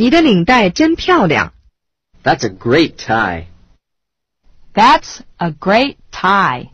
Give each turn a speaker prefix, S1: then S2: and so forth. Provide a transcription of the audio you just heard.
S1: 你的领带真漂亮。
S2: That's a great tie.
S3: That's a great tie.